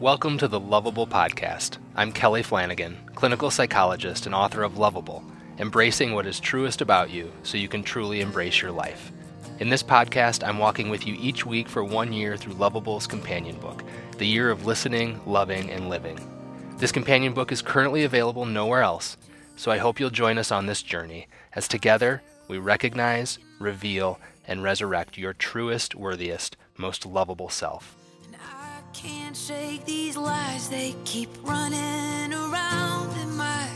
Welcome to the Loveable Podcast. I'm Kelly Flanagan, clinical psychologist and author of Loveable, embracing what is truest about you so you can truly embrace your life. In this podcast, I'm walking with you each week for one year through Loveable's companion book, The Year of Listening, Loving, and Living. This companion book is currently available nowhere else, so I hope you'll join us on this journey as together we recognize, reveal, and resurrect your truest, worthiest, most lovable self. Can't shake these lies, they keep running around in my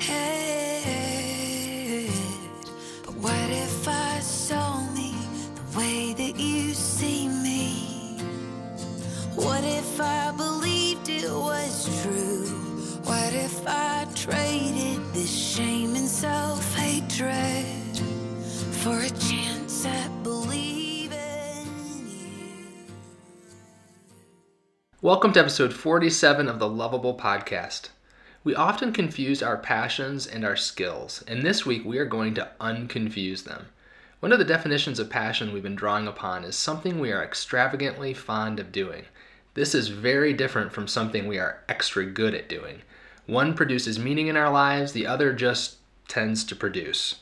head. But what if I saw me the way that you see me? What if I believed it was true? What if I traded this shame and self hatred for a chance at believing Welcome to episode 47 of the Loveable Podcast. We often confuse our passions and our skills, and this week we are going to unconfuse them. One of the definitions of passion we've been drawing upon is something we are extravagantly fond of doing. This is very different from something we are extra good at doing. One produces meaning in our lives, the other just tends to produce.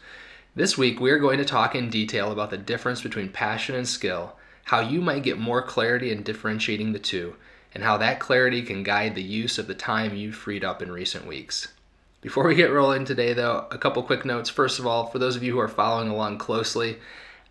This week we are going to talk in detail about the difference between passion and skill, how you might get more clarity in differentiating the two, and how that clarity can guide the use of the time you've freed up in recent weeks. Before we get rolling today, though, a couple quick notes. First of all, for those of you who are following along closely,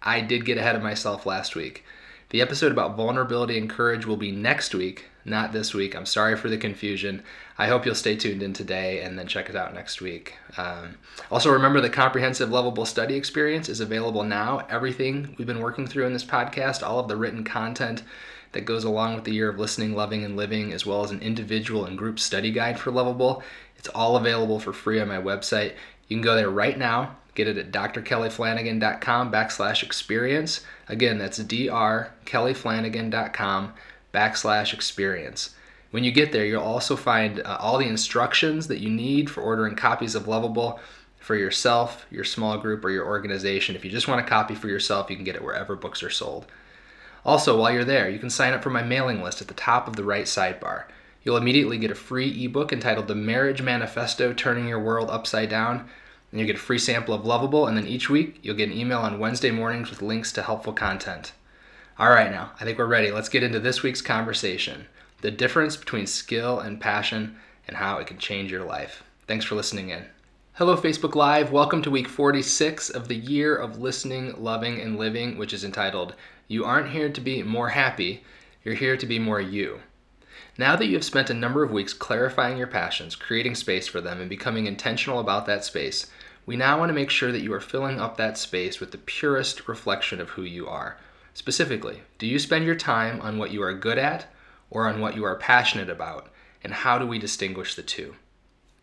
I did get ahead of myself last week. The episode about vulnerability and courage will be next week, not this week. I'm sorry for the confusion. I hope you'll stay tuned in today and then check it out next week. Um, also, remember the comprehensive lovable study experience is available now. Everything we've been working through in this podcast, all of the written content that goes along with the year of listening, loving, and living, as well as an individual and group study guide for Loveable. It's all available for free on my website. You can go there right now. Get it at drkellyflanagan.com backslash experience. Again, that's drkellyflanagan.com backslash experience. When you get there, you'll also find uh, all the instructions that you need for ordering copies of Loveable for yourself, your small group, or your organization. If you just want a copy for yourself, you can get it wherever books are sold. Also, while you're there, you can sign up for my mailing list at the top of the right sidebar. You'll immediately get a free ebook entitled The Marriage Manifesto Turning Your World Upside Down. And you get a free sample of Loveable, and then each week you'll get an email on Wednesday mornings with links to helpful content. All right, now, I think we're ready. Let's get into this week's conversation the difference between skill and passion and how it can change your life. Thanks for listening in. Hello, Facebook Live. Welcome to week 46 of the year of listening, loving, and living, which is entitled You Aren't Here to Be More Happy, You're Here to Be More You. Now that you have spent a number of weeks clarifying your passions, creating space for them, and becoming intentional about that space, we now want to make sure that you are filling up that space with the purest reflection of who you are. Specifically, do you spend your time on what you are good at or on what you are passionate about, and how do we distinguish the two?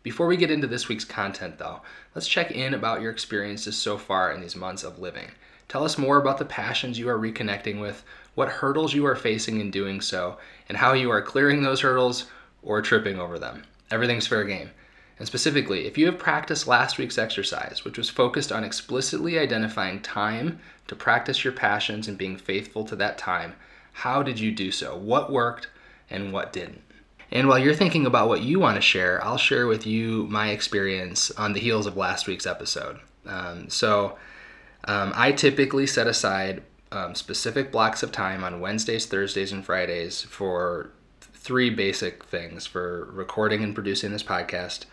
Before we get into this week's content, though, let's check in about your experiences so far in these months of living. Tell us more about the passions you are reconnecting with, what hurdles you are facing in doing so, and how you are clearing those hurdles or tripping over them. Everything's fair game. And specifically, if you have practiced last week's exercise, which was focused on explicitly identifying time to practice your passions and being faithful to that time, how did you do so? What worked and what didn't? And while you're thinking about what you want to share, I'll share with you my experience on the heels of last week's episode. Um, so, um, I typically set aside um, specific blocks of time on Wednesdays, Thursdays, and Fridays for three basic things for recording and producing this podcast,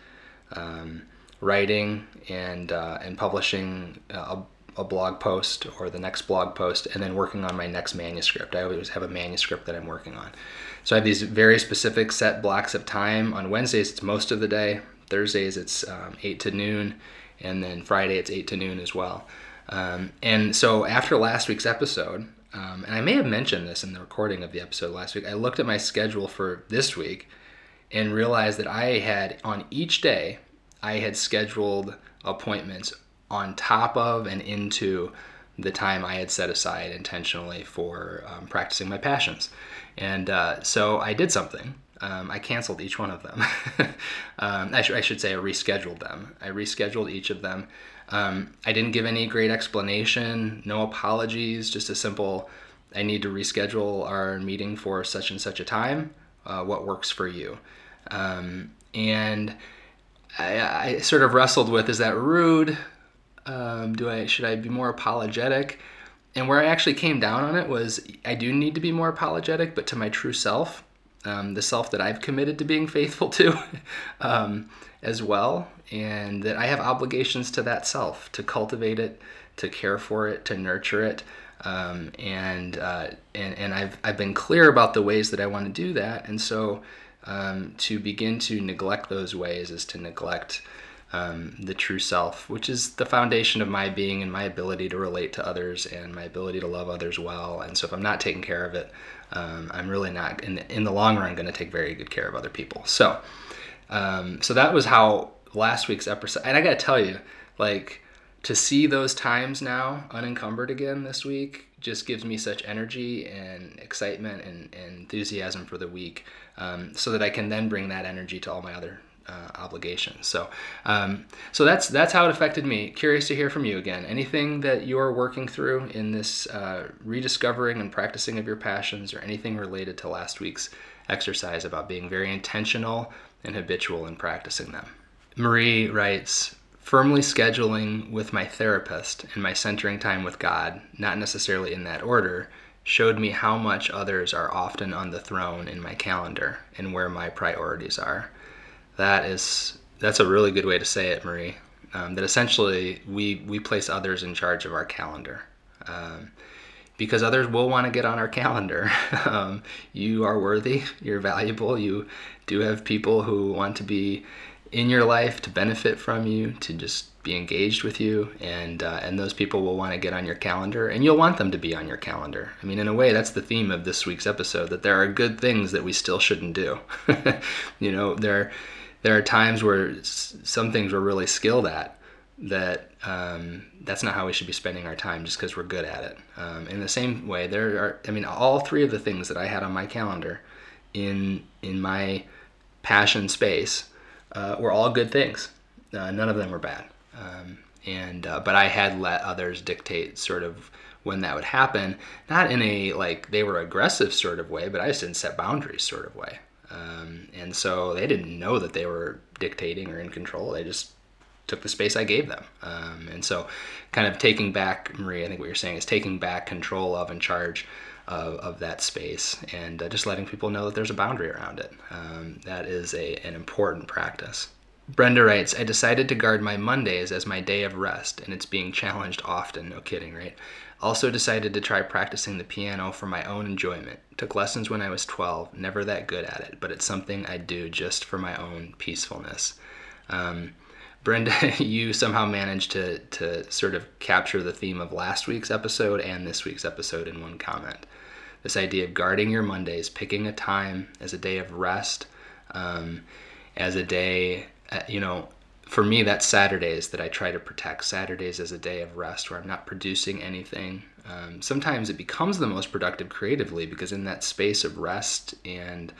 um, writing and uh, and publishing a, a blog post or the next blog post, and then working on my next manuscript. I always have a manuscript that I'm working on. So I have these very specific set blocks of time. On Wednesdays, it's most of the day. Thursdays, it's um, 8 to noon. And then Friday, it's 8 to noon as well. Um, and so after last week's episode, um, and I may have mentioned this in the recording of the episode last week, I looked at my schedule for this week and realized that I had, on each day, I had scheduled appointments on top of and into the time I had set aside intentionally for um, practicing my passions. And uh, so I did something. Um, I canceled each one of them. um, I, sh- I, should say I rescheduled them. I rescheduled each of them. Um, I didn't give any great explanation, no apologies, just a simple I need to reschedule our meeting for such and such a time, uh, what works for you. Um, and I, I, sort of wrestled with is that rude? Um, do I should I be more apologetic? And where I actually came down on it was I do need to be more apologetic, but to my true self, um, the self that I've committed to being faithful to um, as well, and that I have obligations to that self to cultivate it, to care for it, to nurture it. Um, and, uh, and and I've I've been clear about the ways that I want to do that, and so um, to begin to neglect those ways is to neglect um, the true self, which is the foundation of my being and my ability to relate to others and my ability to love others well. And so if I'm not taking care of it, um, I'm really not in the, in the long run going to take very good care of other people. So um, so that was how last week's episode. And I got to tell you, like to see those times now unencumbered again this week just gives me such energy and excitement and, and enthusiasm for the week um, so that I can then bring that energy to all my other uh, obligations. So, um, so that's that's how it affected me. Curious to hear from you again. Anything that you're working through in this uh, rediscovering and practicing of your passions, or anything related to last week's exercise about being very intentional and habitual in practicing them. Marie writes, firmly scheduling with my therapist and my centering time with God, not necessarily in that order, showed me how much others are often on the throne in my calendar and where my priorities are. That is that's a really good way to say it, Marie. Um, that essentially we we place others in charge of our calendar. Um, because others will want to get on our calendar. um, you are worthy, you're valuable, you do have people who want to be in your life to benefit from you, to just be engaged with you, and uh, and those people will want to get on your calendar, and you'll want them to be on your calendar. I mean, in a way, that's the theme of this week's episode: that there are good things that we still shouldn't do. you know, there there are times where some things we're really skilled at that um, that's not how we should be spending our time just because we're good at it. Um, in the same way, there are I mean, all three of the things that I had on my calendar in in my passion space uh, were all good things. Uh, none of them were bad. Um, and uh, but I had let others dictate sort of when that would happen, not in a like they were aggressive sort of way, but I just didn't set boundaries sort of way. Um, and so they didn't know that they were dictating or in control. They just took the space I gave them. Um, and so, kind of taking back, Marie, I think what you're saying is taking back control of and charge of, of that space and uh, just letting people know that there's a boundary around it. Um, that is a, an important practice. Brenda writes, I decided to guard my Mondays as my day of rest, and it's being challenged often. No kidding, right? Also decided to try practicing the piano for my own enjoyment. Took lessons when I was 12, never that good at it, but it's something I do just for my own peacefulness. Um, Brenda, you somehow managed to, to sort of capture the theme of last week's episode and this week's episode in one comment this idea of guarding your Mondays, picking a time as a day of rest, um, as a day, uh, you know, for me, that's Saturdays that I try to protect. Saturdays as a day of rest where I'm not producing anything. Um, sometimes it becomes the most productive creatively because in that space of rest and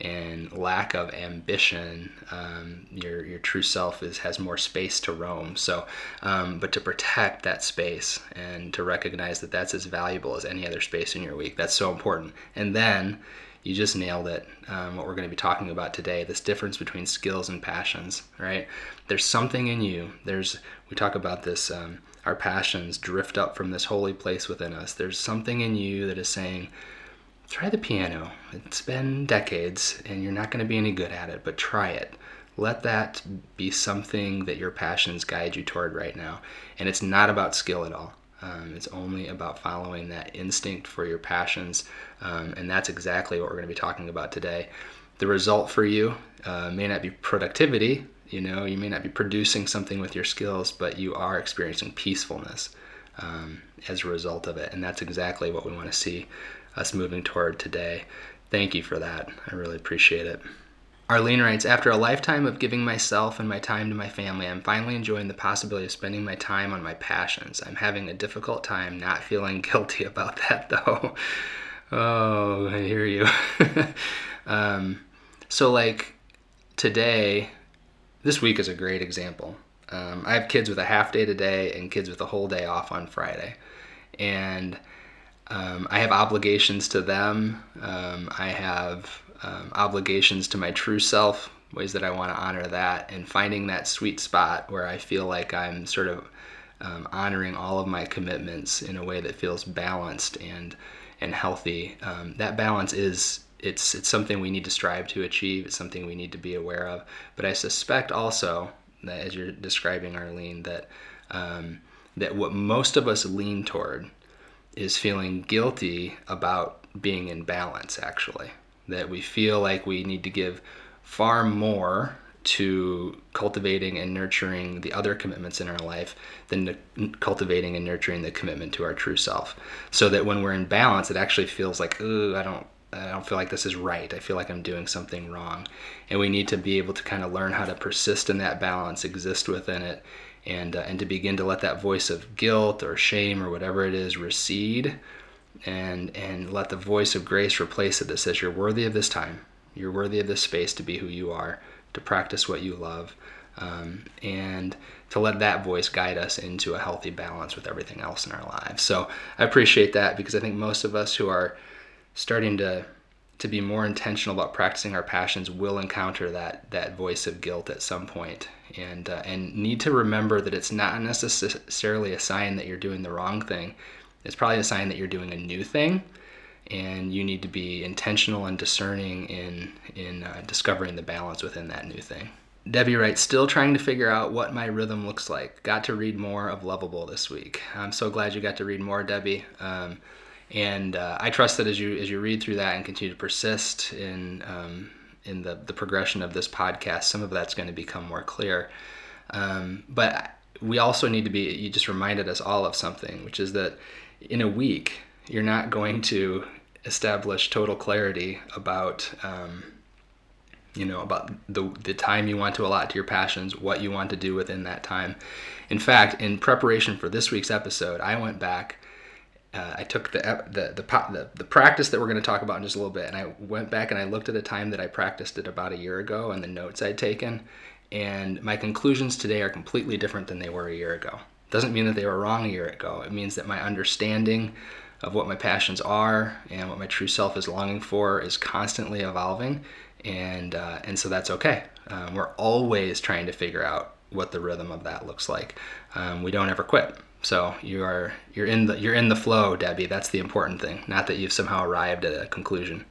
and lack of ambition, um, your your true self is has more space to roam. So, um, but to protect that space and to recognize that that's as valuable as any other space in your week, that's so important. And then you just nailed it. Um, what we're going to be talking about today, this difference between skills and passions. Right? There's something in you. There's we talk about this. Um, our passions drift up from this holy place within us. There's something in you that is saying try the piano. It's been decades and you're not going to be any good at it, but try it. Let that be something that your passions guide you toward right now. And it's not about skill at all. Um, it's only about following that instinct for your passions. Um, and that's exactly what we're going to be talking about today. The result for you uh, may not be productivity, you know, you may not be producing something with your skills, but you are experiencing peacefulness um, as a result of it. And that's exactly what we want to see us moving toward today. Thank you for that. I really appreciate it. Arlene writes After a lifetime of giving myself and my time to my family, I'm finally enjoying the possibility of spending my time on my passions. I'm having a difficult time not feeling guilty about that, though. oh, I hear you. um, so, like today, this week is a great example. Um, I have kids with a half day today and kids with a whole day off on Friday. And um, I have obligations to them. Um, I have um, obligations to my true self, ways that I want to honor that, and finding that sweet spot where I feel like I'm sort of um, honoring all of my commitments in a way that feels balanced and and healthy. Um, that balance is it's it's something we need to strive to achieve. It's something we need to be aware of. But I suspect also that as you're describing Arlene, that um, that what most of us lean toward is feeling guilty about being in balance. Actually, that we feel like we need to give far more to cultivating and nurturing the other commitments in our life than cultivating and nurturing the commitment to our true self. So that when we're in balance, it actually feels like, ooh, I don't. I don't feel like this is right. I feel like I'm doing something wrong. And we need to be able to kind of learn how to persist in that balance, exist within it, and, uh, and to begin to let that voice of guilt or shame or whatever it is recede and, and let the voice of grace replace it that says, You're worthy of this time. You're worthy of this space to be who you are to practice what you love, um, and to let that voice guide us into a healthy balance with everything else in our lives. So I appreciate that because I think most of us who are starting to to be more intentional about practicing our passions will encounter that that voice of guilt at some point and uh, and need to remember that it's not necessarily a sign that you're doing the wrong thing it's probably a sign that you're doing a new thing and you need to be intentional and discerning in in uh, discovering the balance within that new thing. Debbie writes, still trying to figure out what my rhythm looks like. Got to read more of Loveable this week. I'm so glad you got to read more, Debbie. Um, and uh, I trust that as you as you read through that and continue to persist in um, in the the progression of this podcast, some of that's going to become more clear. Um, but we also need to be. You just reminded us all of something, which is that in a week you're not going to establish total clarity about um, you know about the the time you want to allot to your passions, what you want to do within that time. In fact, in preparation for this week's episode, I went back. Uh, I took the, the the, the the practice that we're going to talk about in just a little bit, and I went back and I looked at a time that I practiced it about a year ago and the notes I'd taken, and my conclusions today are completely different than they were a year ago. Doesn't mean that they were wrong a year ago. It means that my understanding of what my passions are and what my true self is longing for is constantly evolving, and uh, and so that's okay. Um, we're always trying to figure out what the rhythm of that looks like. Um, we don't ever quit. So you are you're in the you're in the flow, Debbie. That's the important thing. Not that you've somehow arrived at a conclusion.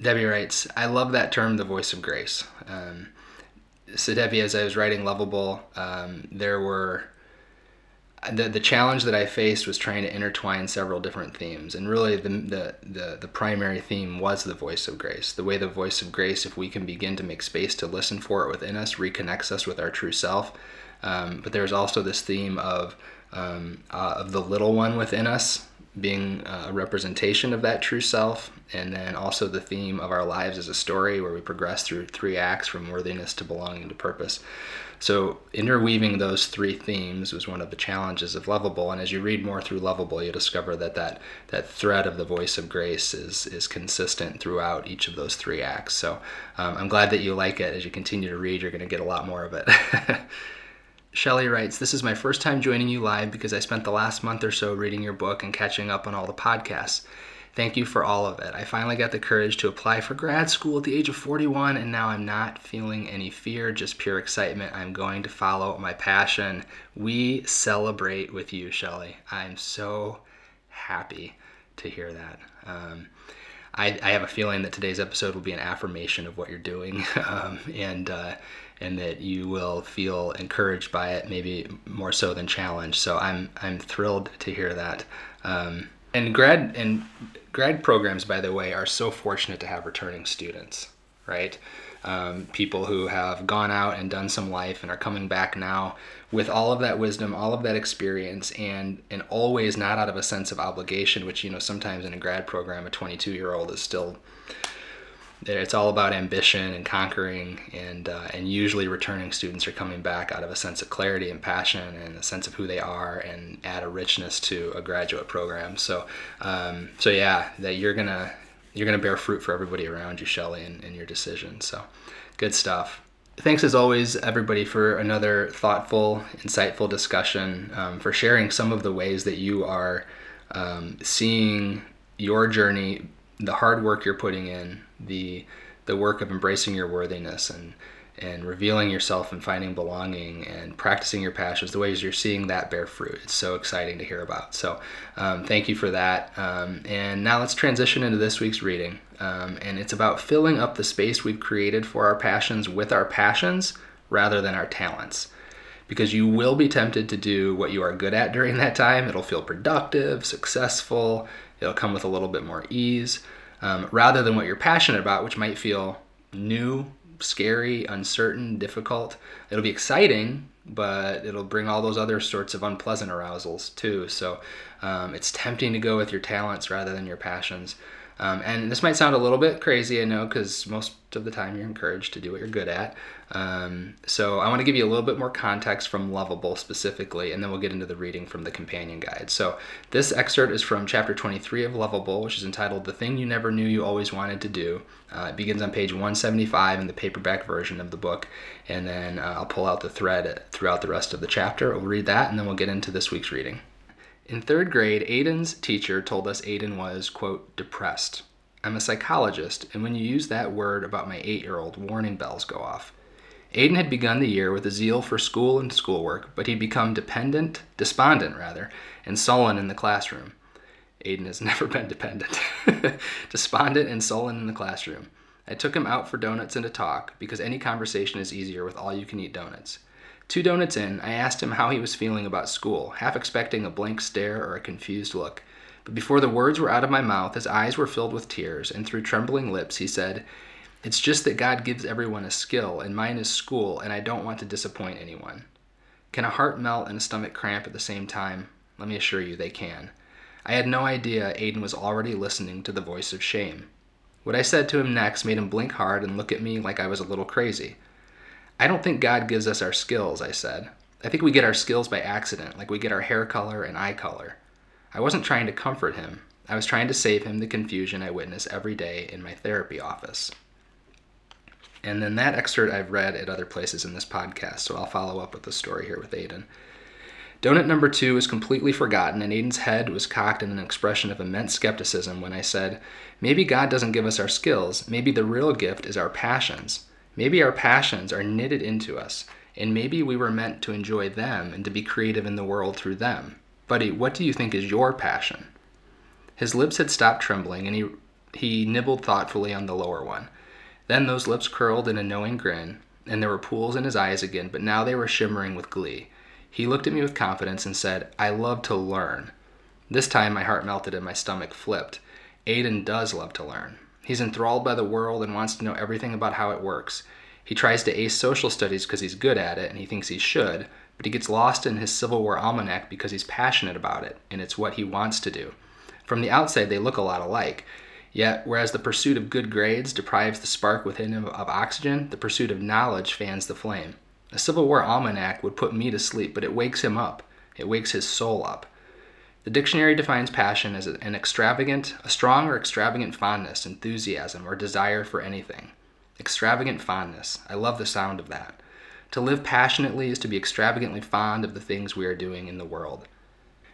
Debbie writes, "I love that term, the voice of grace." Um, so Debbie, as I was writing Loveable, um, there were the, the challenge that I faced was trying to intertwine several different themes, and really the, the, the the primary theme was the voice of grace. The way the voice of grace, if we can begin to make space to listen for it within us, reconnects us with our true self. Um, but there's also this theme of um, uh, of the little one within us being a representation of that true self, and then also the theme of our lives as a story where we progress through three acts from worthiness to belonging to purpose. So interweaving those three themes was one of the challenges of Loveable, and as you read more through Loveable, you discover that that, that thread of the voice of grace is is consistent throughout each of those three acts. So um, I'm glad that you like it. As you continue to read, you're going to get a lot more of it. Shelley writes, This is my first time joining you live because I spent the last month or so reading your book and catching up on all the podcasts. Thank you for all of it. I finally got the courage to apply for grad school at the age of 41, and now I'm not feeling any fear, just pure excitement. I'm going to follow my passion. We celebrate with you, Shelly. I'm so happy to hear that. Um, I, I, have a feeling that today's episode will be an affirmation of what you're doing, um, and uh, and that you will feel encouraged by it, maybe more so than challenged. So I'm I'm thrilled to hear that. Um, and grad and grad programs, by the way, are so fortunate to have returning students, right? Um, people who have gone out and done some life and are coming back now with all of that wisdom, all of that experience, and and always not out of a sense of obligation, which you know sometimes in a grad program, a 22 year old is still it's all about ambition and conquering and uh, and usually returning students are coming back out of a sense of clarity and passion and a sense of who they are and add a richness to a graduate program. So um, so yeah that you're gonna you're gonna bear fruit for everybody around you Shelly in, in your decision. So good stuff. Thanks as always everybody for another thoughtful insightful discussion um, for sharing some of the ways that you are um, seeing your journey the hard work you're putting in, the the work of embracing your worthiness and and revealing yourself and finding belonging and practicing your passions, the ways you're seeing that bear fruit. It's so exciting to hear about. So, um, thank you for that. Um, and now let's transition into this week's reading. Um, and it's about filling up the space we've created for our passions with our passions rather than our talents. Because you will be tempted to do what you are good at during that time. It'll feel productive, successful, it'll come with a little bit more ease, um, rather than what you're passionate about, which might feel new scary, uncertain, difficult. It'll be exciting, but it'll bring all those other sorts of unpleasant arousals too. So um, it's tempting to go with your talents rather than your passions. Um, and this might sound a little bit crazy, I know, because most of the time you're encouraged to do what you're good at. Um, so I want to give you a little bit more context from Loveable specifically, and then we'll get into the reading from the companion guide. So this excerpt is from chapter 23 of Loveable, which is entitled "The Thing You Never Knew You Always Wanted to Do." Uh, it begins on page 175 in the paperback version of the book, and then uh, I'll pull out the thread throughout the rest of the chapter. We'll read that, and then we'll get into this week's reading. In third grade, Aiden's teacher told us Aiden was, quote, depressed. I'm a psychologist, and when you use that word about my eight year old, warning bells go off. Aiden had begun the year with a zeal for school and schoolwork, but he'd become dependent, despondent rather, and sullen in the classroom. Aiden has never been dependent. despondent and sullen in the classroom. I took him out for donuts and a talk because any conversation is easier with all you can eat donuts. Two donuts in, I asked him how he was feeling about school, half expecting a blank stare or a confused look. But before the words were out of my mouth, his eyes were filled with tears, and through trembling lips he said, It's just that God gives everyone a skill, and mine is school, and I don't want to disappoint anyone. Can a heart melt and a stomach cramp at the same time? Let me assure you they can. I had no idea Aiden was already listening to the voice of shame. What I said to him next made him blink hard and look at me like I was a little crazy. I don't think God gives us our skills, I said. I think we get our skills by accident, like we get our hair color and eye color. I wasn't trying to comfort him. I was trying to save him the confusion I witness every day in my therapy office. And then that excerpt I've read at other places in this podcast, so I'll follow up with the story here with Aiden. Donut number two was completely forgotten, and Aiden's head was cocked in an expression of immense skepticism when I said, Maybe God doesn't give us our skills. Maybe the real gift is our passions. Maybe our passions are knitted into us, and maybe we were meant to enjoy them and to be creative in the world through them. Buddy, what do you think is your passion? His lips had stopped trembling, and he, he nibbled thoughtfully on the lower one. Then those lips curled in a knowing grin, and there were pools in his eyes again, but now they were shimmering with glee. He looked at me with confidence and said, I love to learn. This time my heart melted and my stomach flipped. Aiden does love to learn. He's enthralled by the world and wants to know everything about how it works. He tries to ace social studies because he's good at it and he thinks he should, but he gets lost in his Civil War almanac because he's passionate about it and it's what he wants to do. From the outside, they look a lot alike. Yet, whereas the pursuit of good grades deprives the spark within him of oxygen, the pursuit of knowledge fans the flame. A Civil War almanac would put me to sleep, but it wakes him up. It wakes his soul up. The dictionary defines passion as an extravagant, a strong or extravagant fondness, enthusiasm, or desire for anything. Extravagant fondness. I love the sound of that. To live passionately is to be extravagantly fond of the things we are doing in the world.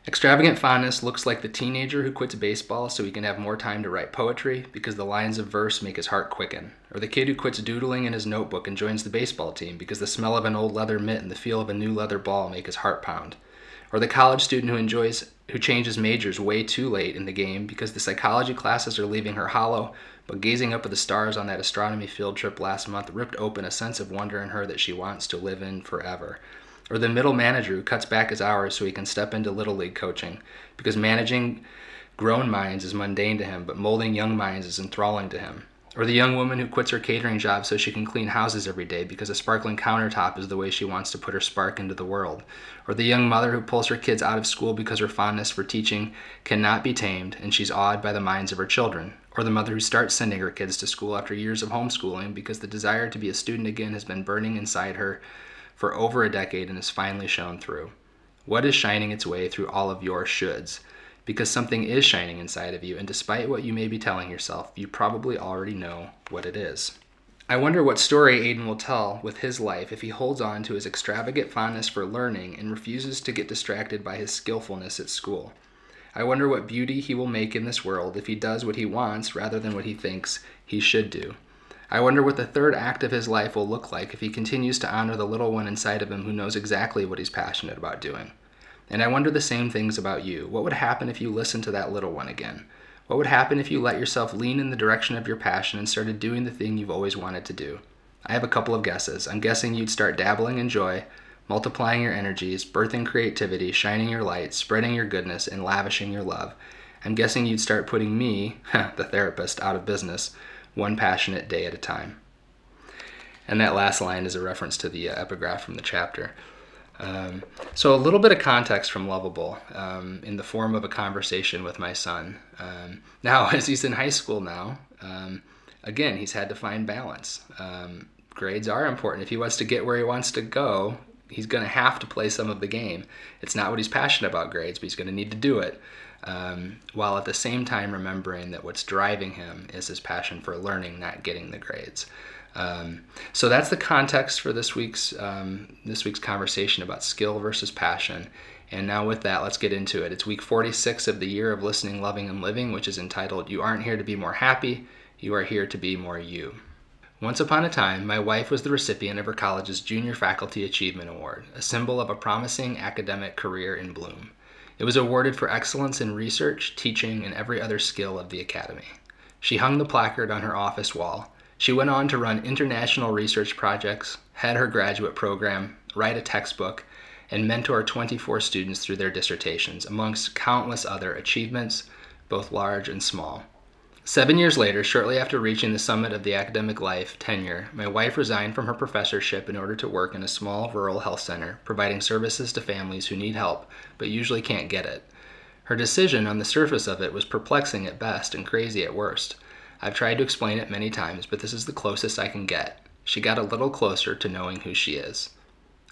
Extravagant fondness looks like the teenager who quits baseball so he can have more time to write poetry because the lines of verse make his heart quicken, or the kid who quits doodling in his notebook and joins the baseball team because the smell of an old leather mitt and the feel of a new leather ball make his heart pound or the college student who enjoys who changes majors way too late in the game because the psychology classes are leaving her hollow, but gazing up at the stars on that astronomy field trip last month ripped open a sense of wonder in her that she wants to live in forever. Or the middle manager who cuts back his hours so he can step into little league coaching because managing grown minds is mundane to him, but molding young minds is enthralling to him. Or the young woman who quits her catering job so she can clean houses every day because a sparkling countertop is the way she wants to put her spark into the world. Or the young mother who pulls her kids out of school because her fondness for teaching cannot be tamed and she's awed by the minds of her children. Or the mother who starts sending her kids to school after years of homeschooling because the desire to be a student again has been burning inside her for over a decade and has finally shown through. What is shining its way through all of your shoulds? because something is shining inside of you, and despite what you may be telling yourself, you probably already know what it is. I wonder what story Aiden will tell with his life if he holds on to his extravagant fondness for learning and refuses to get distracted by his skillfulness at school. I wonder what beauty he will make in this world if he does what he wants rather than what he thinks he should do. I wonder what the third act of his life will look like if he continues to honor the little one inside of him who knows exactly what he's passionate about doing. And I wonder the same things about you. What would happen if you listened to that little one again? What would happen if you let yourself lean in the direction of your passion and started doing the thing you've always wanted to do? I have a couple of guesses. I'm guessing you'd start dabbling in joy, multiplying your energies, birthing creativity, shining your light, spreading your goodness, and lavishing your love. I'm guessing you'd start putting me, the therapist, out of business, one passionate day at a time. And that last line is a reference to the uh, epigraph from the chapter. Um, so, a little bit of context from Loveable um, in the form of a conversation with my son. Um, now, as he's in high school now, um, again, he's had to find balance. Um, grades are important. If he wants to get where he wants to go, he's going to have to play some of the game. It's not what he's passionate about grades, but he's going to need to do it. Um, while at the same time remembering that what's driving him is his passion for learning, not getting the grades. Um, so that's the context for this week's um, this week's conversation about skill versus passion. And now with that, let's get into it. It's week 46 of the year of listening, loving, and living, which is entitled "You Aren't Here to Be More Happy. You Are Here to Be More You." Once upon a time, my wife was the recipient of her college's Junior Faculty Achievement Award, a symbol of a promising academic career in bloom. It was awarded for excellence in research, teaching, and every other skill of the academy. She hung the placard on her office wall. She went on to run international research projects, head her graduate program, write a textbook, and mentor 24 students through their dissertations, amongst countless other achievements, both large and small. Seven years later, shortly after reaching the summit of the academic life tenure, my wife resigned from her professorship in order to work in a small rural health center, providing services to families who need help but usually can't get it. Her decision on the surface of it was perplexing at best and crazy at worst. I've tried to explain it many times, but this is the closest I can get. She got a little closer to knowing who she is.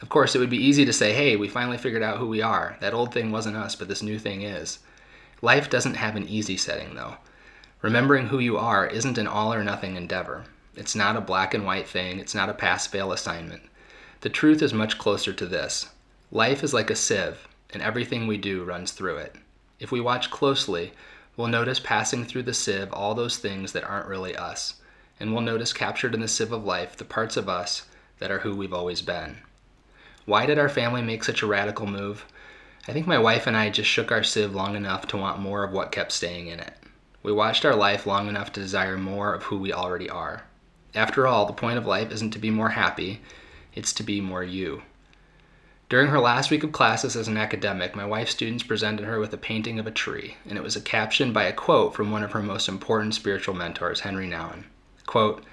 Of course, it would be easy to say, hey, we finally figured out who we are. That old thing wasn't us, but this new thing is. Life doesn't have an easy setting, though. Remembering who you are isn't an all or nothing endeavor. It's not a black and white thing, it's not a pass fail assignment. The truth is much closer to this. Life is like a sieve, and everything we do runs through it. If we watch closely, we'll notice passing through the sieve all those things that aren't really us, and we'll notice captured in the sieve of life the parts of us that are who we've always been. Why did our family make such a radical move? I think my wife and I just shook our sieve long enough to want more of what kept staying in it. We watched our life long enough to desire more of who we already are. After all, the point of life isn't to be more happy, it's to be more you. During her last week of classes as an academic, my wife's students presented her with a painting of a tree, and it was a caption by a quote from one of her most important spiritual mentors, Henri Nouwen. Quote,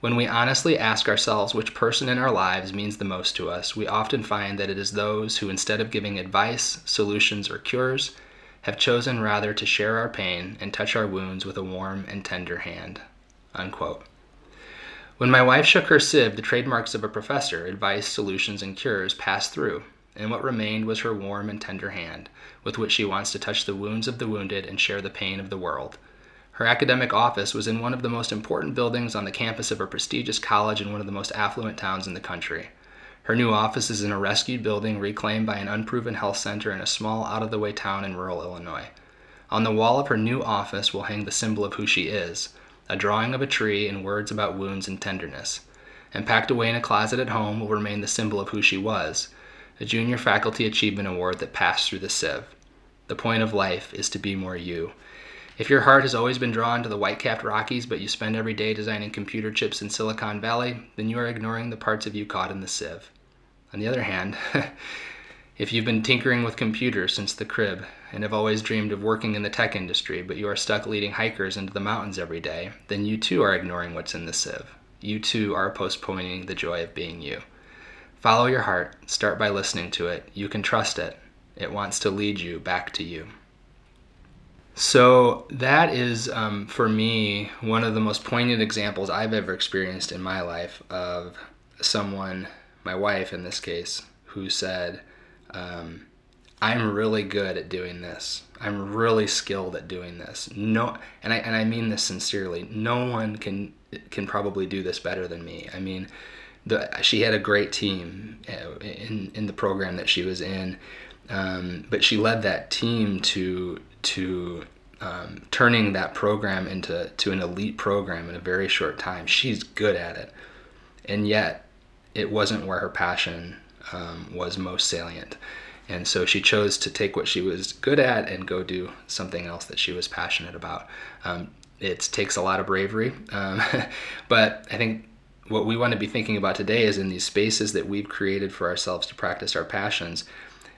when we honestly ask ourselves which person in our lives means the most to us, we often find that it is those who, instead of giving advice, solutions, or cures, have chosen rather to share our pain and touch our wounds with a warm and tender hand. Unquote. When my wife shook her sieve, the trademarks of a professor, advice, solutions, and cures passed through, and what remained was her warm and tender hand, with which she wants to touch the wounds of the wounded and share the pain of the world. Her academic office was in one of the most important buildings on the campus of a prestigious college in one of the most affluent towns in the country. Her new office is in a rescued building reclaimed by an unproven health center in a small, out of the way town in rural Illinois. On the wall of her new office will hang the symbol of who she is a drawing of a tree and words about wounds and tenderness. And packed away in a closet at home will remain the symbol of who she was a junior faculty achievement award that passed through the sieve. The point of life is to be more you. If your heart has always been drawn to the white capped Rockies, but you spend every day designing computer chips in Silicon Valley, then you are ignoring the parts of you caught in the sieve. On the other hand, if you've been tinkering with computers since the crib and have always dreamed of working in the tech industry, but you are stuck leading hikers into the mountains every day, then you too are ignoring what's in the sieve. You too are postponing the joy of being you. Follow your heart, start by listening to it. You can trust it, it wants to lead you back to you. So, that is um, for me one of the most poignant examples I've ever experienced in my life of someone my wife in this case, who said, um, I'm really good at doing this. I'm really skilled at doing this. No, and I and I mean this sincerely. No one can can probably do this better than me. I mean, the she had a great team uh, in in the program that she was in, um, but she led that team to to um, turning that program into to an elite program in a very short time. She's good at it, and yet it wasn't where her passion um, was most salient. And so she chose to take what she was good at and go do something else that she was passionate about. Um, it takes a lot of bravery, um, but I think what we want to be thinking about today is in these spaces that we've created for ourselves to practice our passions.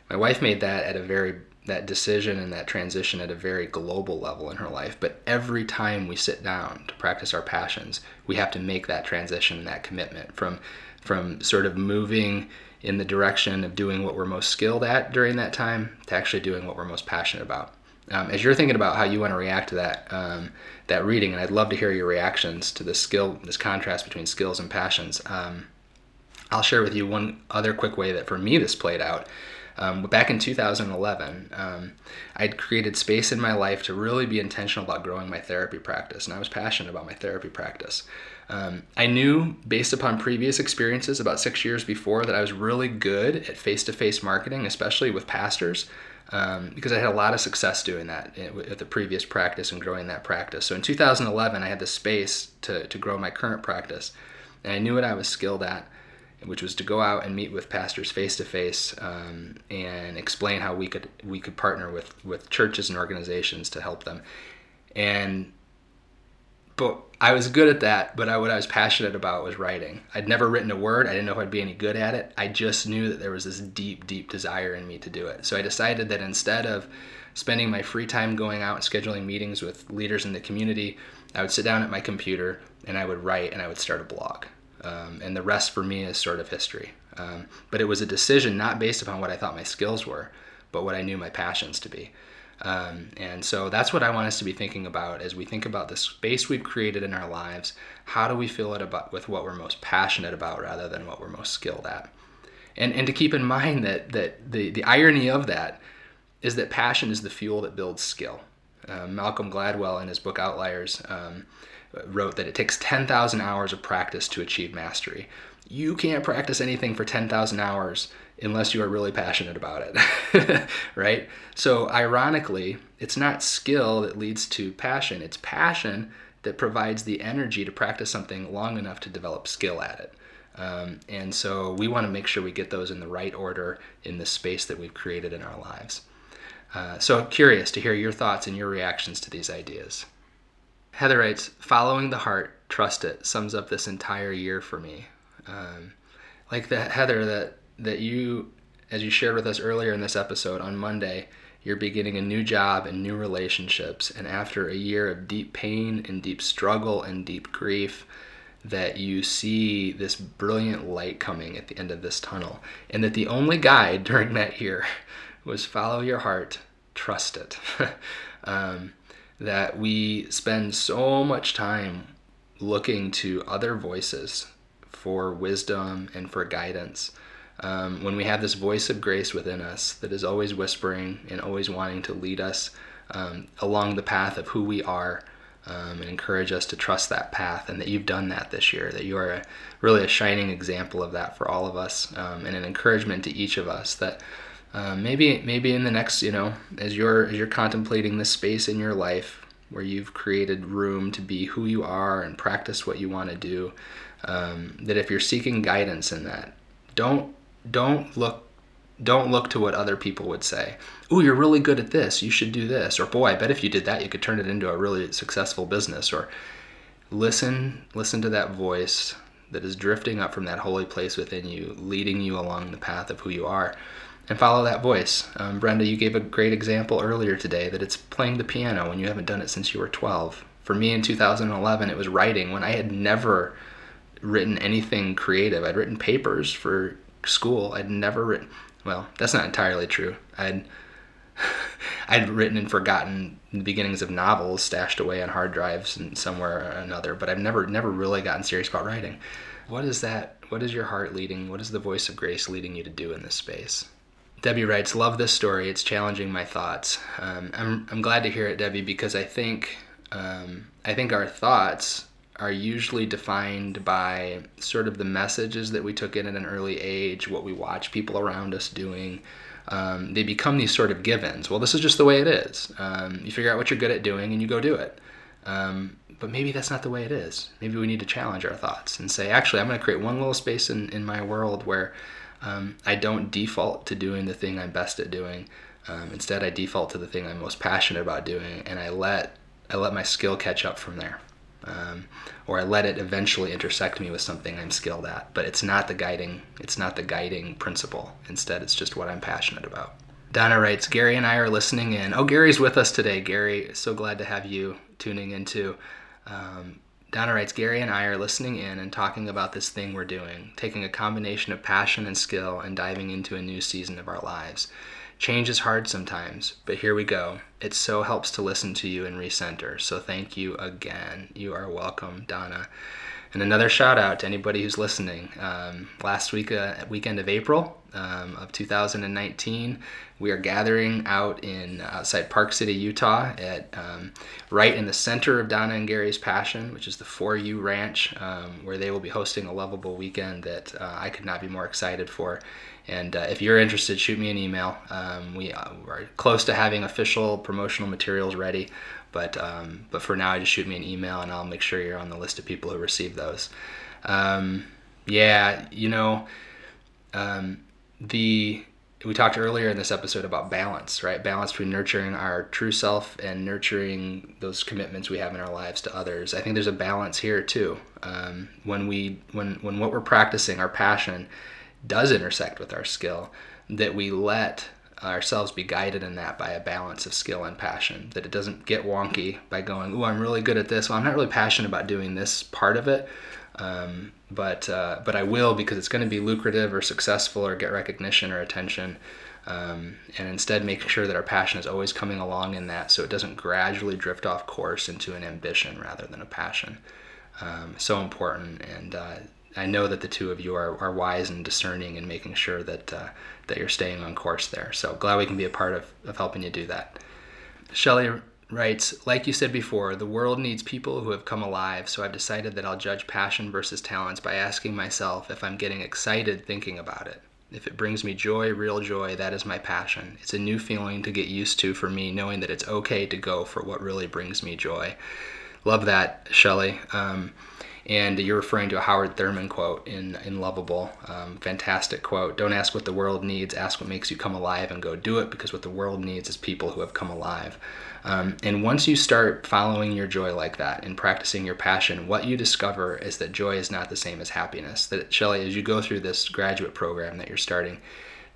My wife made that at a very that decision and that transition at a very global level in her life. But every time we sit down to practice our passions, we have to make that transition and that commitment from from sort of moving in the direction of doing what we're most skilled at during that time to actually doing what we're most passionate about. Um, as you're thinking about how you want to react to that um, that reading, and I'd love to hear your reactions to this skill, this contrast between skills and passions. Um, I'll share with you one other quick way that for me this played out. Um, back in 2011, um, I'd created space in my life to really be intentional about growing my therapy practice, and I was passionate about my therapy practice. Um, I knew, based upon previous experiences about six years before, that I was really good at face to face marketing, especially with pastors. Um, because I had a lot of success doing that at the previous practice and growing that practice. So in 2011, I had the space to, to grow my current practice, and I knew what I was skilled at which was to go out and meet with pastors face to face and explain how we could we could partner with with churches and organizations to help them. And but I was good at that, but I, what I was passionate about was writing. I'd never written a word. I didn't know if I'd be any good at it. I just knew that there was this deep, deep desire in me to do it. So I decided that instead of spending my free time going out and scheduling meetings with leaders in the community, I would sit down at my computer and I would write and I would start a blog. Um, and the rest for me is sort of history. Um, but it was a decision not based upon what I thought my skills were, but what I knew my passions to be. Um, and so that's what I want us to be thinking about as we think about the space we've created in our lives. How do we fill it about with what we're most passionate about rather than what we're most skilled at? And, and to keep in mind that, that the, the irony of that is that passion is the fuel that builds skill. Uh, Malcolm Gladwell, in his book Outliers, um, wrote that it takes 10,000 hours of practice to achieve mastery. You can't practice anything for 10,000 hours unless you are really passionate about it, right? So, ironically, it's not skill that leads to passion, it's passion that provides the energy to practice something long enough to develop skill at it. Um, and so, we want to make sure we get those in the right order in the space that we've created in our lives. Uh, so, curious to hear your thoughts and your reactions to these ideas. Heather writes, following the heart, trust it, sums up this entire year for me. Um, like that, Heather, that, that you, as you shared with us earlier in this episode on Monday, you're beginning a new job and new relationships. And after a year of deep pain and deep struggle and deep grief, that you see this brilliant light coming at the end of this tunnel. And that the only guide during that year was follow your heart, trust it. um, that we spend so much time looking to other voices for wisdom and for guidance. Um, when we have this voice of grace within us that is always whispering and always wanting to lead us um, along the path of who we are um, and encourage us to trust that path, and that you've done that this year, that you are a, really a shining example of that for all of us um, and an encouragement to each of us that um, maybe maybe in the next you know as you're as you're contemplating this space in your life where you've created room to be who you are and practice what you want to do um, that if you're seeking guidance in that don't don't look don't look to what other people would say. Oh you're really good at this. You should do this. Or boy i bet if you did that you could turn it into a really successful business. Or listen listen to that voice that is drifting up from that holy place within you leading you along the path of who you are and follow that voice. Um, Brenda, you gave a great example earlier today that it's playing the piano when you haven't done it since you were 12. For me in 2011, it was writing when I had never written anything creative. I'd written papers for school. I'd never written, well, that's not entirely true. I'd I'd written and forgotten the beginnings of novels stashed away on hard drives and somewhere or another, but I've never never really gotten serious about writing. What is that? What is your heart leading? What is the voice of grace leading you to do in this space? Debbie writes, "Love this story. It's challenging my thoughts." Um, I'm I'm glad to hear it, Debbie, because I think um, I think our thoughts are usually defined by sort of the messages that we took in at an early age, what we watch people around us doing, um, they become these sort of givens. Well, this is just the way it is. Um, you figure out what you're good at doing and you go do it. Um, but maybe that's not the way it is. Maybe we need to challenge our thoughts and say, actually, I'm going to create one little space in, in my world where um, I don't default to doing the thing I'm best at doing. Um, instead, I default to the thing I'm most passionate about doing, and I let I let my skill catch up from there, um, or I let it eventually intersect me with something I'm skilled at. But it's not the guiding it's not the guiding principle. Instead, it's just what I'm passionate about. Donna writes, Gary and I are listening in. Oh, Gary's with us today. Gary, so glad to have you tuning into. Um, Donna writes, Gary and I are listening in and talking about this thing we're doing, taking a combination of passion and skill and diving into a new season of our lives. Change is hard sometimes, but here we go. It so helps to listen to you and recenter. So thank you again. You are welcome, Donna. And another shout out to anybody who's listening. Um, last week, uh, weekend of April um, of 2019, we are gathering out in outside Park City, Utah, at um, right in the center of Donna and Gary's passion, which is the 4U Ranch, um, where they will be hosting a lovable weekend that uh, I could not be more excited for. And uh, if you're interested, shoot me an email. Um, we are uh, close to having official promotional materials ready. But um, but for now, just shoot me an email and I'll make sure you're on the list of people who receive those. Um, yeah, you know, um, the we talked earlier in this episode about balance, right? Balance between nurturing our true self and nurturing those commitments we have in our lives to others. I think there's a balance here too. Um, when we when when what we're practicing, our passion, does intersect with our skill, that we let ourselves be guided in that by a balance of skill and passion. That it doesn't get wonky by going, "Oh, I'm really good at this. Well, I'm not really passionate about doing this part of it, um, but uh, but I will because it's going to be lucrative or successful or get recognition or attention." Um, and instead making sure that our passion is always coming along in that, so it doesn't gradually drift off course into an ambition rather than a passion. Um, so important, and uh, I know that the two of you are, are wise and discerning and making sure that uh, that you're staying on course there. So glad we can be a part of, of helping you do that. Shelley writes, like you said before, the world needs people who have come alive, so I've decided that I'll judge passion versus talents by asking myself if I'm getting excited thinking about it. If it brings me joy, real joy, that is my passion. It's a new feeling to get used to for me, knowing that it's okay to go for what really brings me joy. Love that, Shelley. Um, and you're referring to a Howard Thurman quote in in Loveable. Um, fantastic quote. Don't ask what the world needs. Ask what makes you come alive, and go do it. Because what the world needs is people who have come alive. Um, and once you start following your joy like that and practicing your passion, what you discover is that joy is not the same as happiness. That Shelley, as you go through this graduate program that you're starting,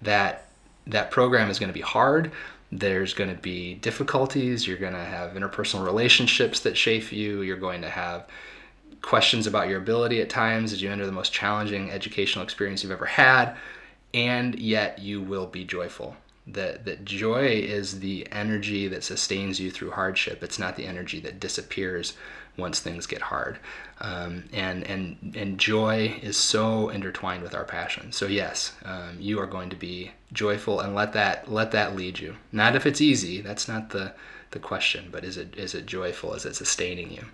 that that program is going to be hard there's going to be difficulties you're going to have interpersonal relationships that shape you you're going to have questions about your ability at times as you enter the most challenging educational experience you've ever had, and yet you will be joyful. That, that joy is the energy that sustains you through hardship. It's not the energy that disappears once things get hard. Um, and, and, and joy is so intertwined with our passion. So yes, um, you are going to be joyful and let that, let that lead you. Not if it's easy, that's not the, the question, but is it, is it joyful? Is it sustaining you?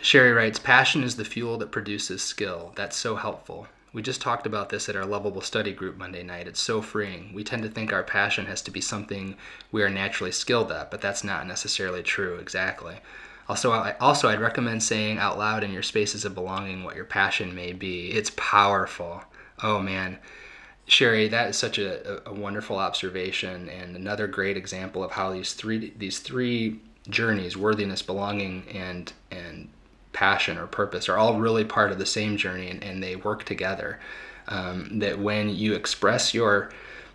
Sherry writes, Passion is the fuel that produces skill. That's so helpful. We just talked about this at our Loveable Study group Monday night. It's so freeing. We tend to think our passion has to be something we are naturally skilled at, but that's not necessarily true exactly. Also, I, also I'd recommend saying out loud in your spaces of belonging what your passion may be. It's powerful. Oh man, Sherry, that is such a, a wonderful observation and another great example of how these three these three journeys worthiness belonging and and passion or purpose are all really part of the same journey and, and they work together. Um, that when you express your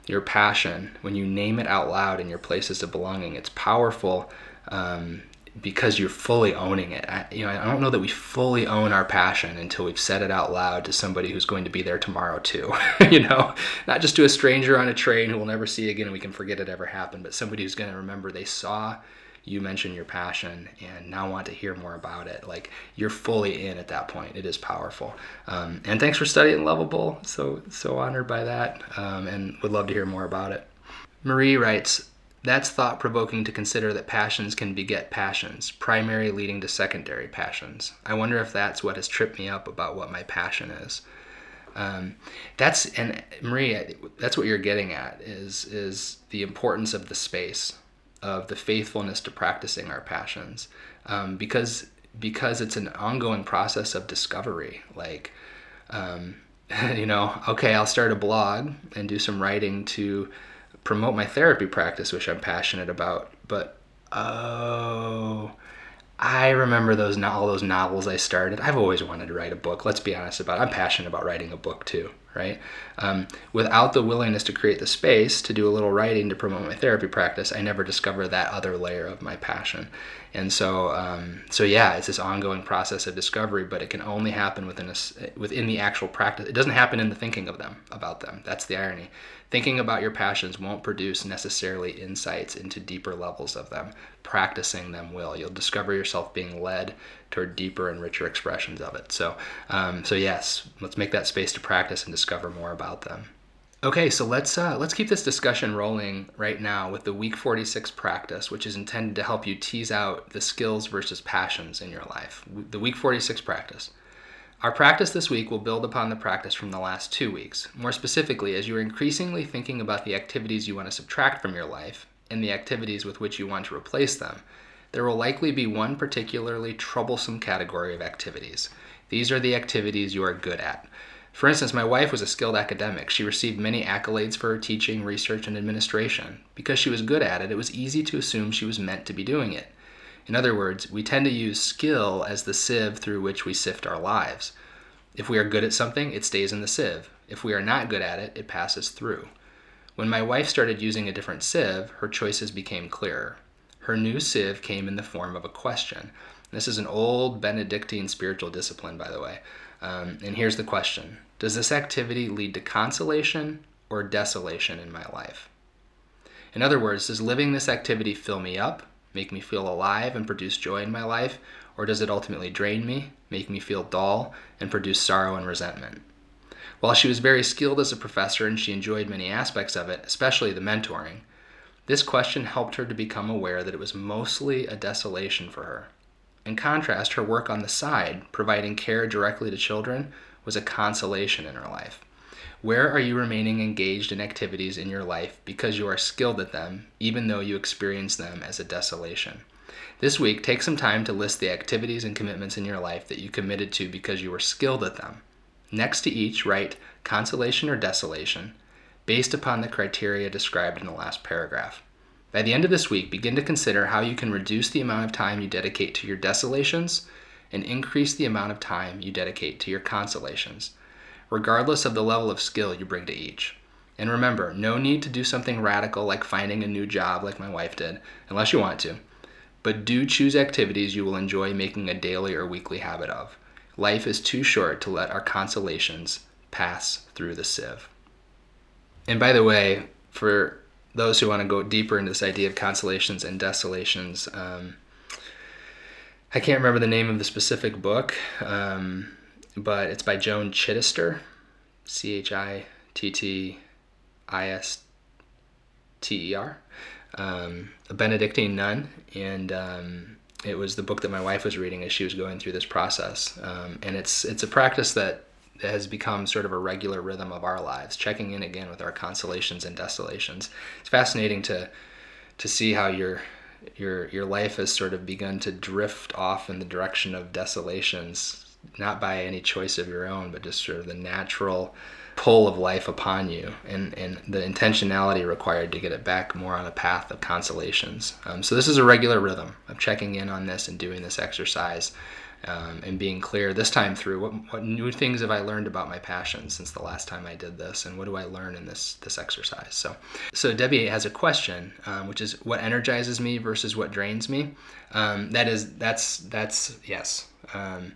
your passion, when you name it out loud in your places of belonging, it's powerful um, because you're fully owning it. I, you know, I don't know that we fully own our passion until we've said it out loud to somebody who's going to be there tomorrow too. you know, not just to a stranger on a train who we'll never see again and we can forget it ever happened, but somebody who's going to remember they saw you mention your passion and now want to hear more about it. Like you're fully in at that point. It is powerful. Um, and thanks for studying loveable. So so honored by that. Um, and would love to hear more about it. Marie writes that's thought provoking to consider that passions can beget passions primary leading to secondary passions. I wonder if that's what has tripped me up about what my passion is. Um, that's and Marie, that's what you're getting at is is the importance of the space, of the faithfulness to practicing our passions, um, because because it's an ongoing process of discovery. Like, um, you know, okay, I'll start a blog and do some writing to promote my therapy practice, which I'm passionate about. But oh, I remember those all those novels I started. I've always wanted to write a book. Let's be honest about it. I'm passionate about writing a book too, right? Um, without the willingness to create the space to do a little writing to promote my therapy practice, I never discovered that other layer of my passion. And so, um, so yeah, it's this ongoing process of discovery, but it can only happen within a, within the actual practice. It doesn't happen in the thinking of them about them. That's the irony. Thinking about your passions won't produce necessarily insights into deeper levels of them. Practicing them will. You'll discover yourself being led toward deeper and richer expressions of it. So, um, so yes, let's make that space to practice and discover more about them. Okay, so let's uh, let's keep this discussion rolling right now with the week 46 practice, which is intended to help you tease out the skills versus passions in your life. The week 46 practice. Our practice this week will build upon the practice from the last two weeks. More specifically, as you are increasingly thinking about the activities you want to subtract from your life and the activities with which you want to replace them, there will likely be one particularly troublesome category of activities. These are the activities you are good at. For instance, my wife was a skilled academic. She received many accolades for her teaching, research, and administration. Because she was good at it, it was easy to assume she was meant to be doing it. In other words, we tend to use skill as the sieve through which we sift our lives. If we are good at something, it stays in the sieve. If we are not good at it, it passes through. When my wife started using a different sieve, her choices became clearer. Her new sieve came in the form of a question. This is an old Benedictine spiritual discipline, by the way. Um, and here's the question Does this activity lead to consolation or desolation in my life? In other words, does living this activity fill me up make me feel alive and produce joy in my life, or does it ultimately drain me, make me feel dull, and produce sorrow and resentment? While she was very skilled as a professor and she enjoyed many aspects of it, especially the mentoring, this question helped her to become aware that it was mostly a desolation for her. In contrast, her work on the side, providing care directly to children, was a consolation in her life. Where are you remaining engaged in activities in your life because you are skilled at them, even though you experience them as a desolation? This week, take some time to list the activities and commitments in your life that you committed to because you were skilled at them. Next to each, write consolation or desolation based upon the criteria described in the last paragraph. By the end of this week, begin to consider how you can reduce the amount of time you dedicate to your desolations and increase the amount of time you dedicate to your consolations regardless of the level of skill you bring to each. And remember, no need to do something radical like finding a new job like my wife did, unless you want to. But do choose activities you will enjoy making a daily or weekly habit of. Life is too short to let our consolations pass through the sieve. And by the way, for those who want to go deeper into this idea of consolations and desolations, um, I can't remember the name of the specific book. Um, but it's by Joan Chittister, C H I T T I S T E R, um, a Benedictine nun, and um, it was the book that my wife was reading as she was going through this process. Um, and it's it's a practice that has become sort of a regular rhythm of our lives, checking in again with our consolations and desolations. It's fascinating to to see how your your your life has sort of begun to drift off in the direction of desolations not by any choice of your own, but just sort of the natural pull of life upon you and, and the intentionality required to get it back more on a path of consolations. Um, so, this is a regular rhythm of checking in on this and doing this exercise um, and being clear this time through what, what new things have I learned about my passion since the last time I did this and what do I learn in this, this exercise. So, so Debbie has a question, um, which is what energizes me versus what drains me. Um, that is, that's, that's, yes. Um,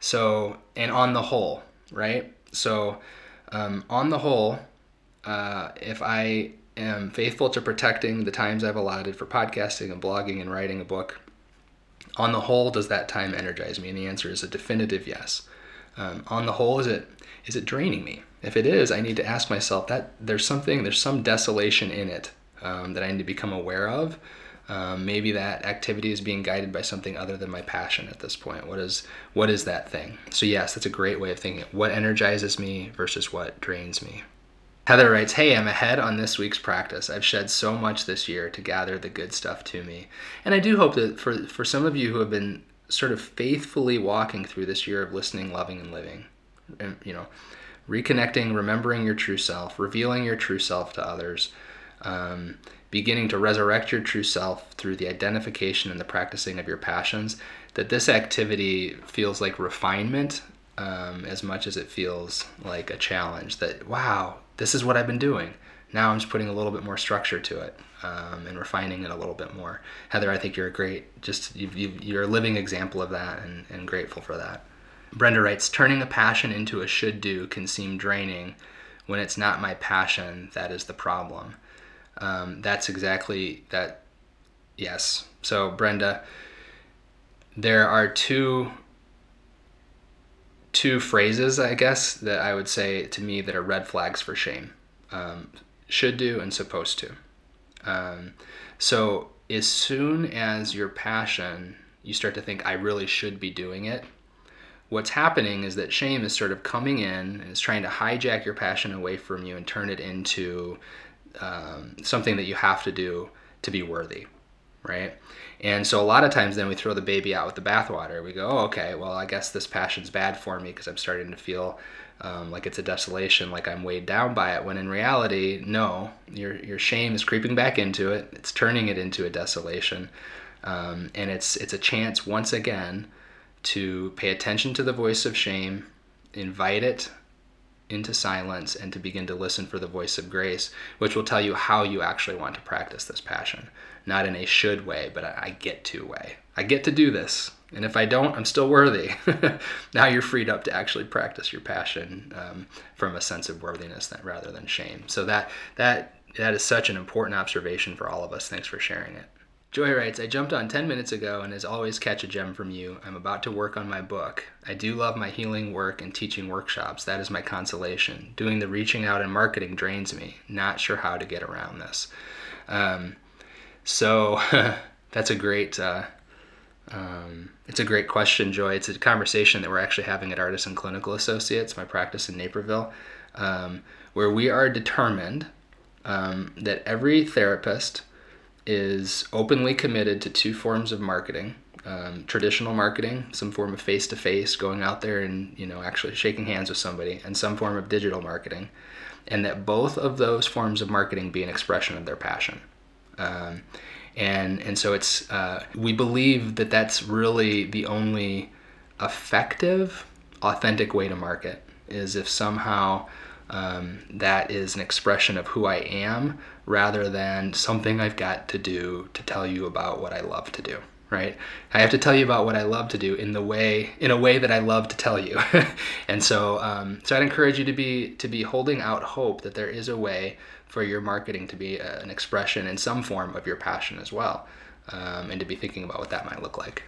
so, and on the whole, right? So, um, on the whole, uh, if I am faithful to protecting the times I've allotted for podcasting and blogging and writing a book, on the whole, does that time energize me? And the answer is a definitive yes. Um, on the whole, is it is it draining me? If it is, I need to ask myself that there's something, there's some desolation in it um, that I need to become aware of Um, maybe that activity is being guided by something other than my passion at this point. What is what is that thing? So yes, that's a great way of thinking. What energizes me versus what drains me. Heather writes, Hey, I'm ahead on this week's practice. I've shed so much this year to gather the good stuff to me. And I do hope that for, for some of you who have been sort of faithfully walking through this year of listening, loving, and living, and, you know, reconnecting, remembering your true self, revealing your true self to others, um, beginning to resurrect your true self through the identification and the practicing of your passions, that this activity feels like refinement um, as much as it feels like a challenge. That, wow, this is what I've been doing. Now I'm just putting a little bit more structure to it um, and refining it a little bit more. Heather, I think you're a great, just you are a living example of that and, and grateful for that. Brenda writes, turning a passion into a should do can seem draining when it's not my passion that is the problem. Um, that's exactly that. Yes. So, Brenda, there are two two phrases, I guess, that I would say to me that are red flags for shame um, should do and supposed to. Um, so, as soon as your passion, you start to think, I really should be doing it, what's happening is that shame is sort of coming in and is trying to hijack your passion away from you and turn it into um, something that you have to do to be worthy, right? And so a lot of times then we throw the baby out with the bathwater. We go, oh, okay, well, I guess this passion's bad for me because I'm starting to feel um, like it's a desolation, like I'm weighed down by it. When in reality, no, your your shame is creeping back into it. It's turning it into a desolation, um, and it's it's a chance once again to pay attention to the voice of shame, invite it into silence, and to begin to listen for the voice of grace, which will tell you how you actually want to practice this passion not in a should way, but I get to way. I get to do this. And if I don't, I'm still worthy. now you're freed up to actually practice your passion um, from a sense of worthiness rather than shame. So that that that is such an important observation for all of us. Thanks for sharing it. Joy writes, I jumped on 10 minutes ago and as always catch a gem from you. I'm about to work on my book. I do love my healing work and teaching workshops. That is my consolation. Doing the reaching out and marketing drains me. Not sure how to get around this. Um, so that's a great. Uh, um, it's a great question, Joy. It's a conversation that we're actually having at Artisan Clinical Associates, my practice in Naperville, um, where we are determined um, that every therapist is openly committed to two forms of marketing. Um, traditional marketing, some form of face-to-face, going out there and you know actually shaking hands with somebody, and some form of digital marketing, and that both of those forms of marketing be an expression of their passion. Um, and and so it's uh, we believe that that's really the only effective, authentic way to market is if somehow um, that is an expression of who I am rather than something I've got to do to tell you about what I love to do right? I have to tell you about what i love to do in the way in a way that i love to tell you. And so um, so i'd encourage you to be to be holding out hope that there is a way for your marketing to be a, an expression in some form of your passion as well, um, and to be thinking about what that might look like.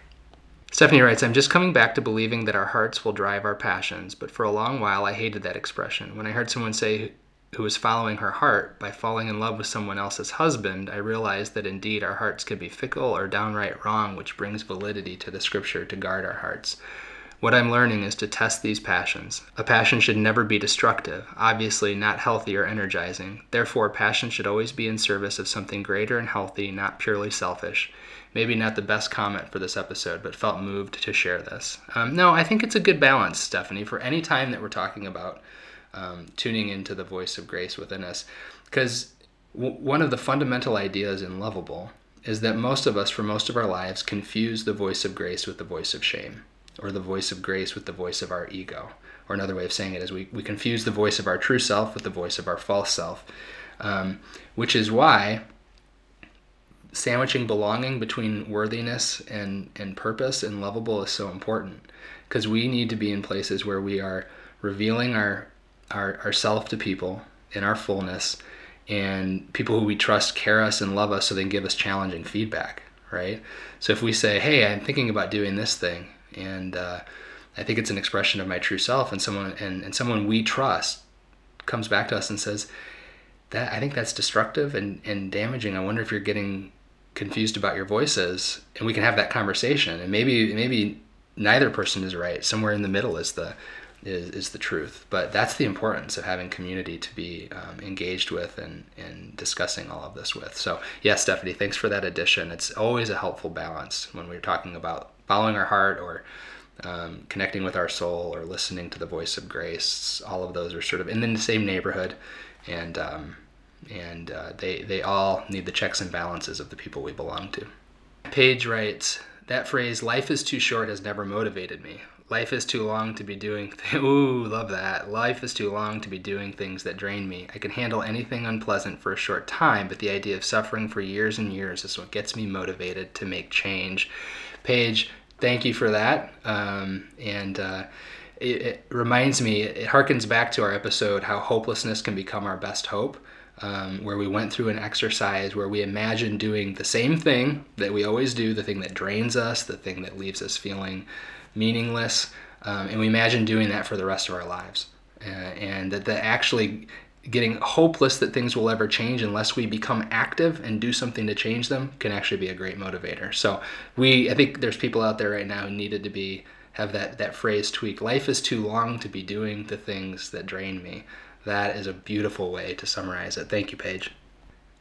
Stephanie writes, I'm just coming back to believing that our hearts will drive our passions, but for a long while I hated that expression. When I heard someone say who was following her heart by falling in love with someone else's husband, I realized that indeed our hearts can be fickle or downright wrong, which brings validity to the scripture to guard our hearts. What I'm learning is to test these passions. A passion should never be destructive, obviously not healthy or energizing. Therefore, passion should always be in service of something greater and healthy, not purely selfish. Maybe not the best comment for this episode, but felt moved to share this. Um, no, I think it's a good balance, Stephanie, for any time that we're talking about um, tuning into the voice of grace within us. Because w- one of the fundamental ideas in Loveable is that most of us, for most of our lives, confuse the voice of grace with the voice of shame or the voice of grace with the voice of our ego. Or another way of saying it is we, we confuse the voice of our true self with the voice of our false self, um, which is why sandwiching belonging between worthiness and, and purpose and loveable is so important because we need to be in places where we are revealing our, our, our self to people in our fullness and people who we trust care us and love us so they can give us challenging feedback right so if we say hey i'm thinking about doing this thing and uh, I think it's an expression of my true self. And someone and, and someone we trust comes back to us and says that I think that's destructive and, and damaging. I wonder if you're getting confused about your voices." and we can have that conversation. And maybe maybe neither person is right. Somewhere in the middle is the is, is the truth. But that's the importance of having community to be um, engaged with and, and discussing all of this with. So, yeah, Stephanie, thanks for that addition. It's always a helpful balance when we're talking about following our heart or um, connecting with our soul or listening to the voice of grace. All of those are sort of in the same neighborhood. And, um, and uh, they, they all need the checks and balances of the people we belong to. Paige writes, that phrase, life is too short, has never motivated me. Life is too long to be doing. Th- Ooh, love that. Life is too long to be doing things that drain me. I can handle anything unpleasant for a short time, but the idea of suffering for years and years is what gets me motivated to make change. Paige, thank you for that. Um, and uh, it, it, reminds me, it harkens back to our episode, How Hopelessness Can Become Our Best Hope. Um, where we went through an exercise where we imagined doing the same thing that we always do, the thing that drains us, the thing that leaves us feeling meaningless, um, and we imagine doing that for the rest of our lives. Uh, and that, that actually getting hopeless that things will ever change unless we become active and do something to change them can actually be a great motivator. So we, I think there's people out there right now who needed to be have that that phrase tweaked. Life is too long to be doing the things that drain me. That is a beautiful way to summarize it. Thank you, Paige.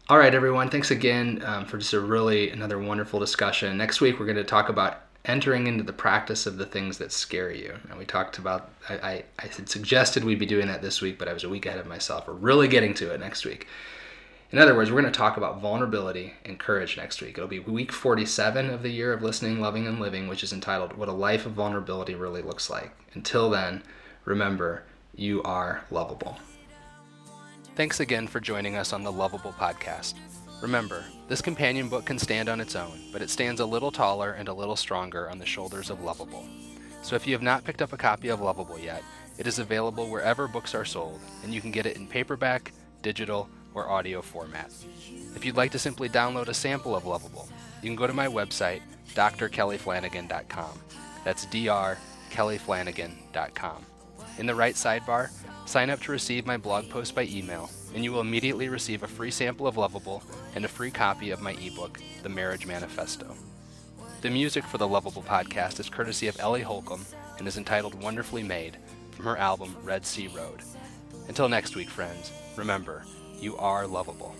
All right, everyone. Thanks again um, for just a really another wonderful discussion. Next week we're going to talk about entering into the practice of the things that scare you. And we talked about, I, I, I had suggested we'd be doing that this week, but I was a week ahead of myself. We're really getting to it next week. In other words, we're going to talk about vulnerability and courage next week. It'll be week 47 of the year of listening, loving, and living, which is entitled What a Life of Vulnerability Really Looks Like. Until then, remember, you are lovable. Thanks again for joining us on the Loveable Podcast. Remember, this companion book can stand on its own, but it stands a little taller and a little stronger on the shoulders of Loveable. So if you have not picked up a copy of Loveable yet, it is available wherever books are sold, and you can get it in paperback, digital, or audio format. If you'd like to simply download a sample of Loveable, you can go to my website, drkellyflanagan.com. That's drkellyflanagan.com. In the right sidebar, sign up to receive my blog post by email and you will immediately receive a free sample of Loveable and a free copy of my ebook, The Marriage Manifesto. The music for the Loveable podcast is courtesy of Ellie Holcomb and is entitled Wonderfully Made from her album Red Sea Road. Until next week, friends, remember, you are lovable.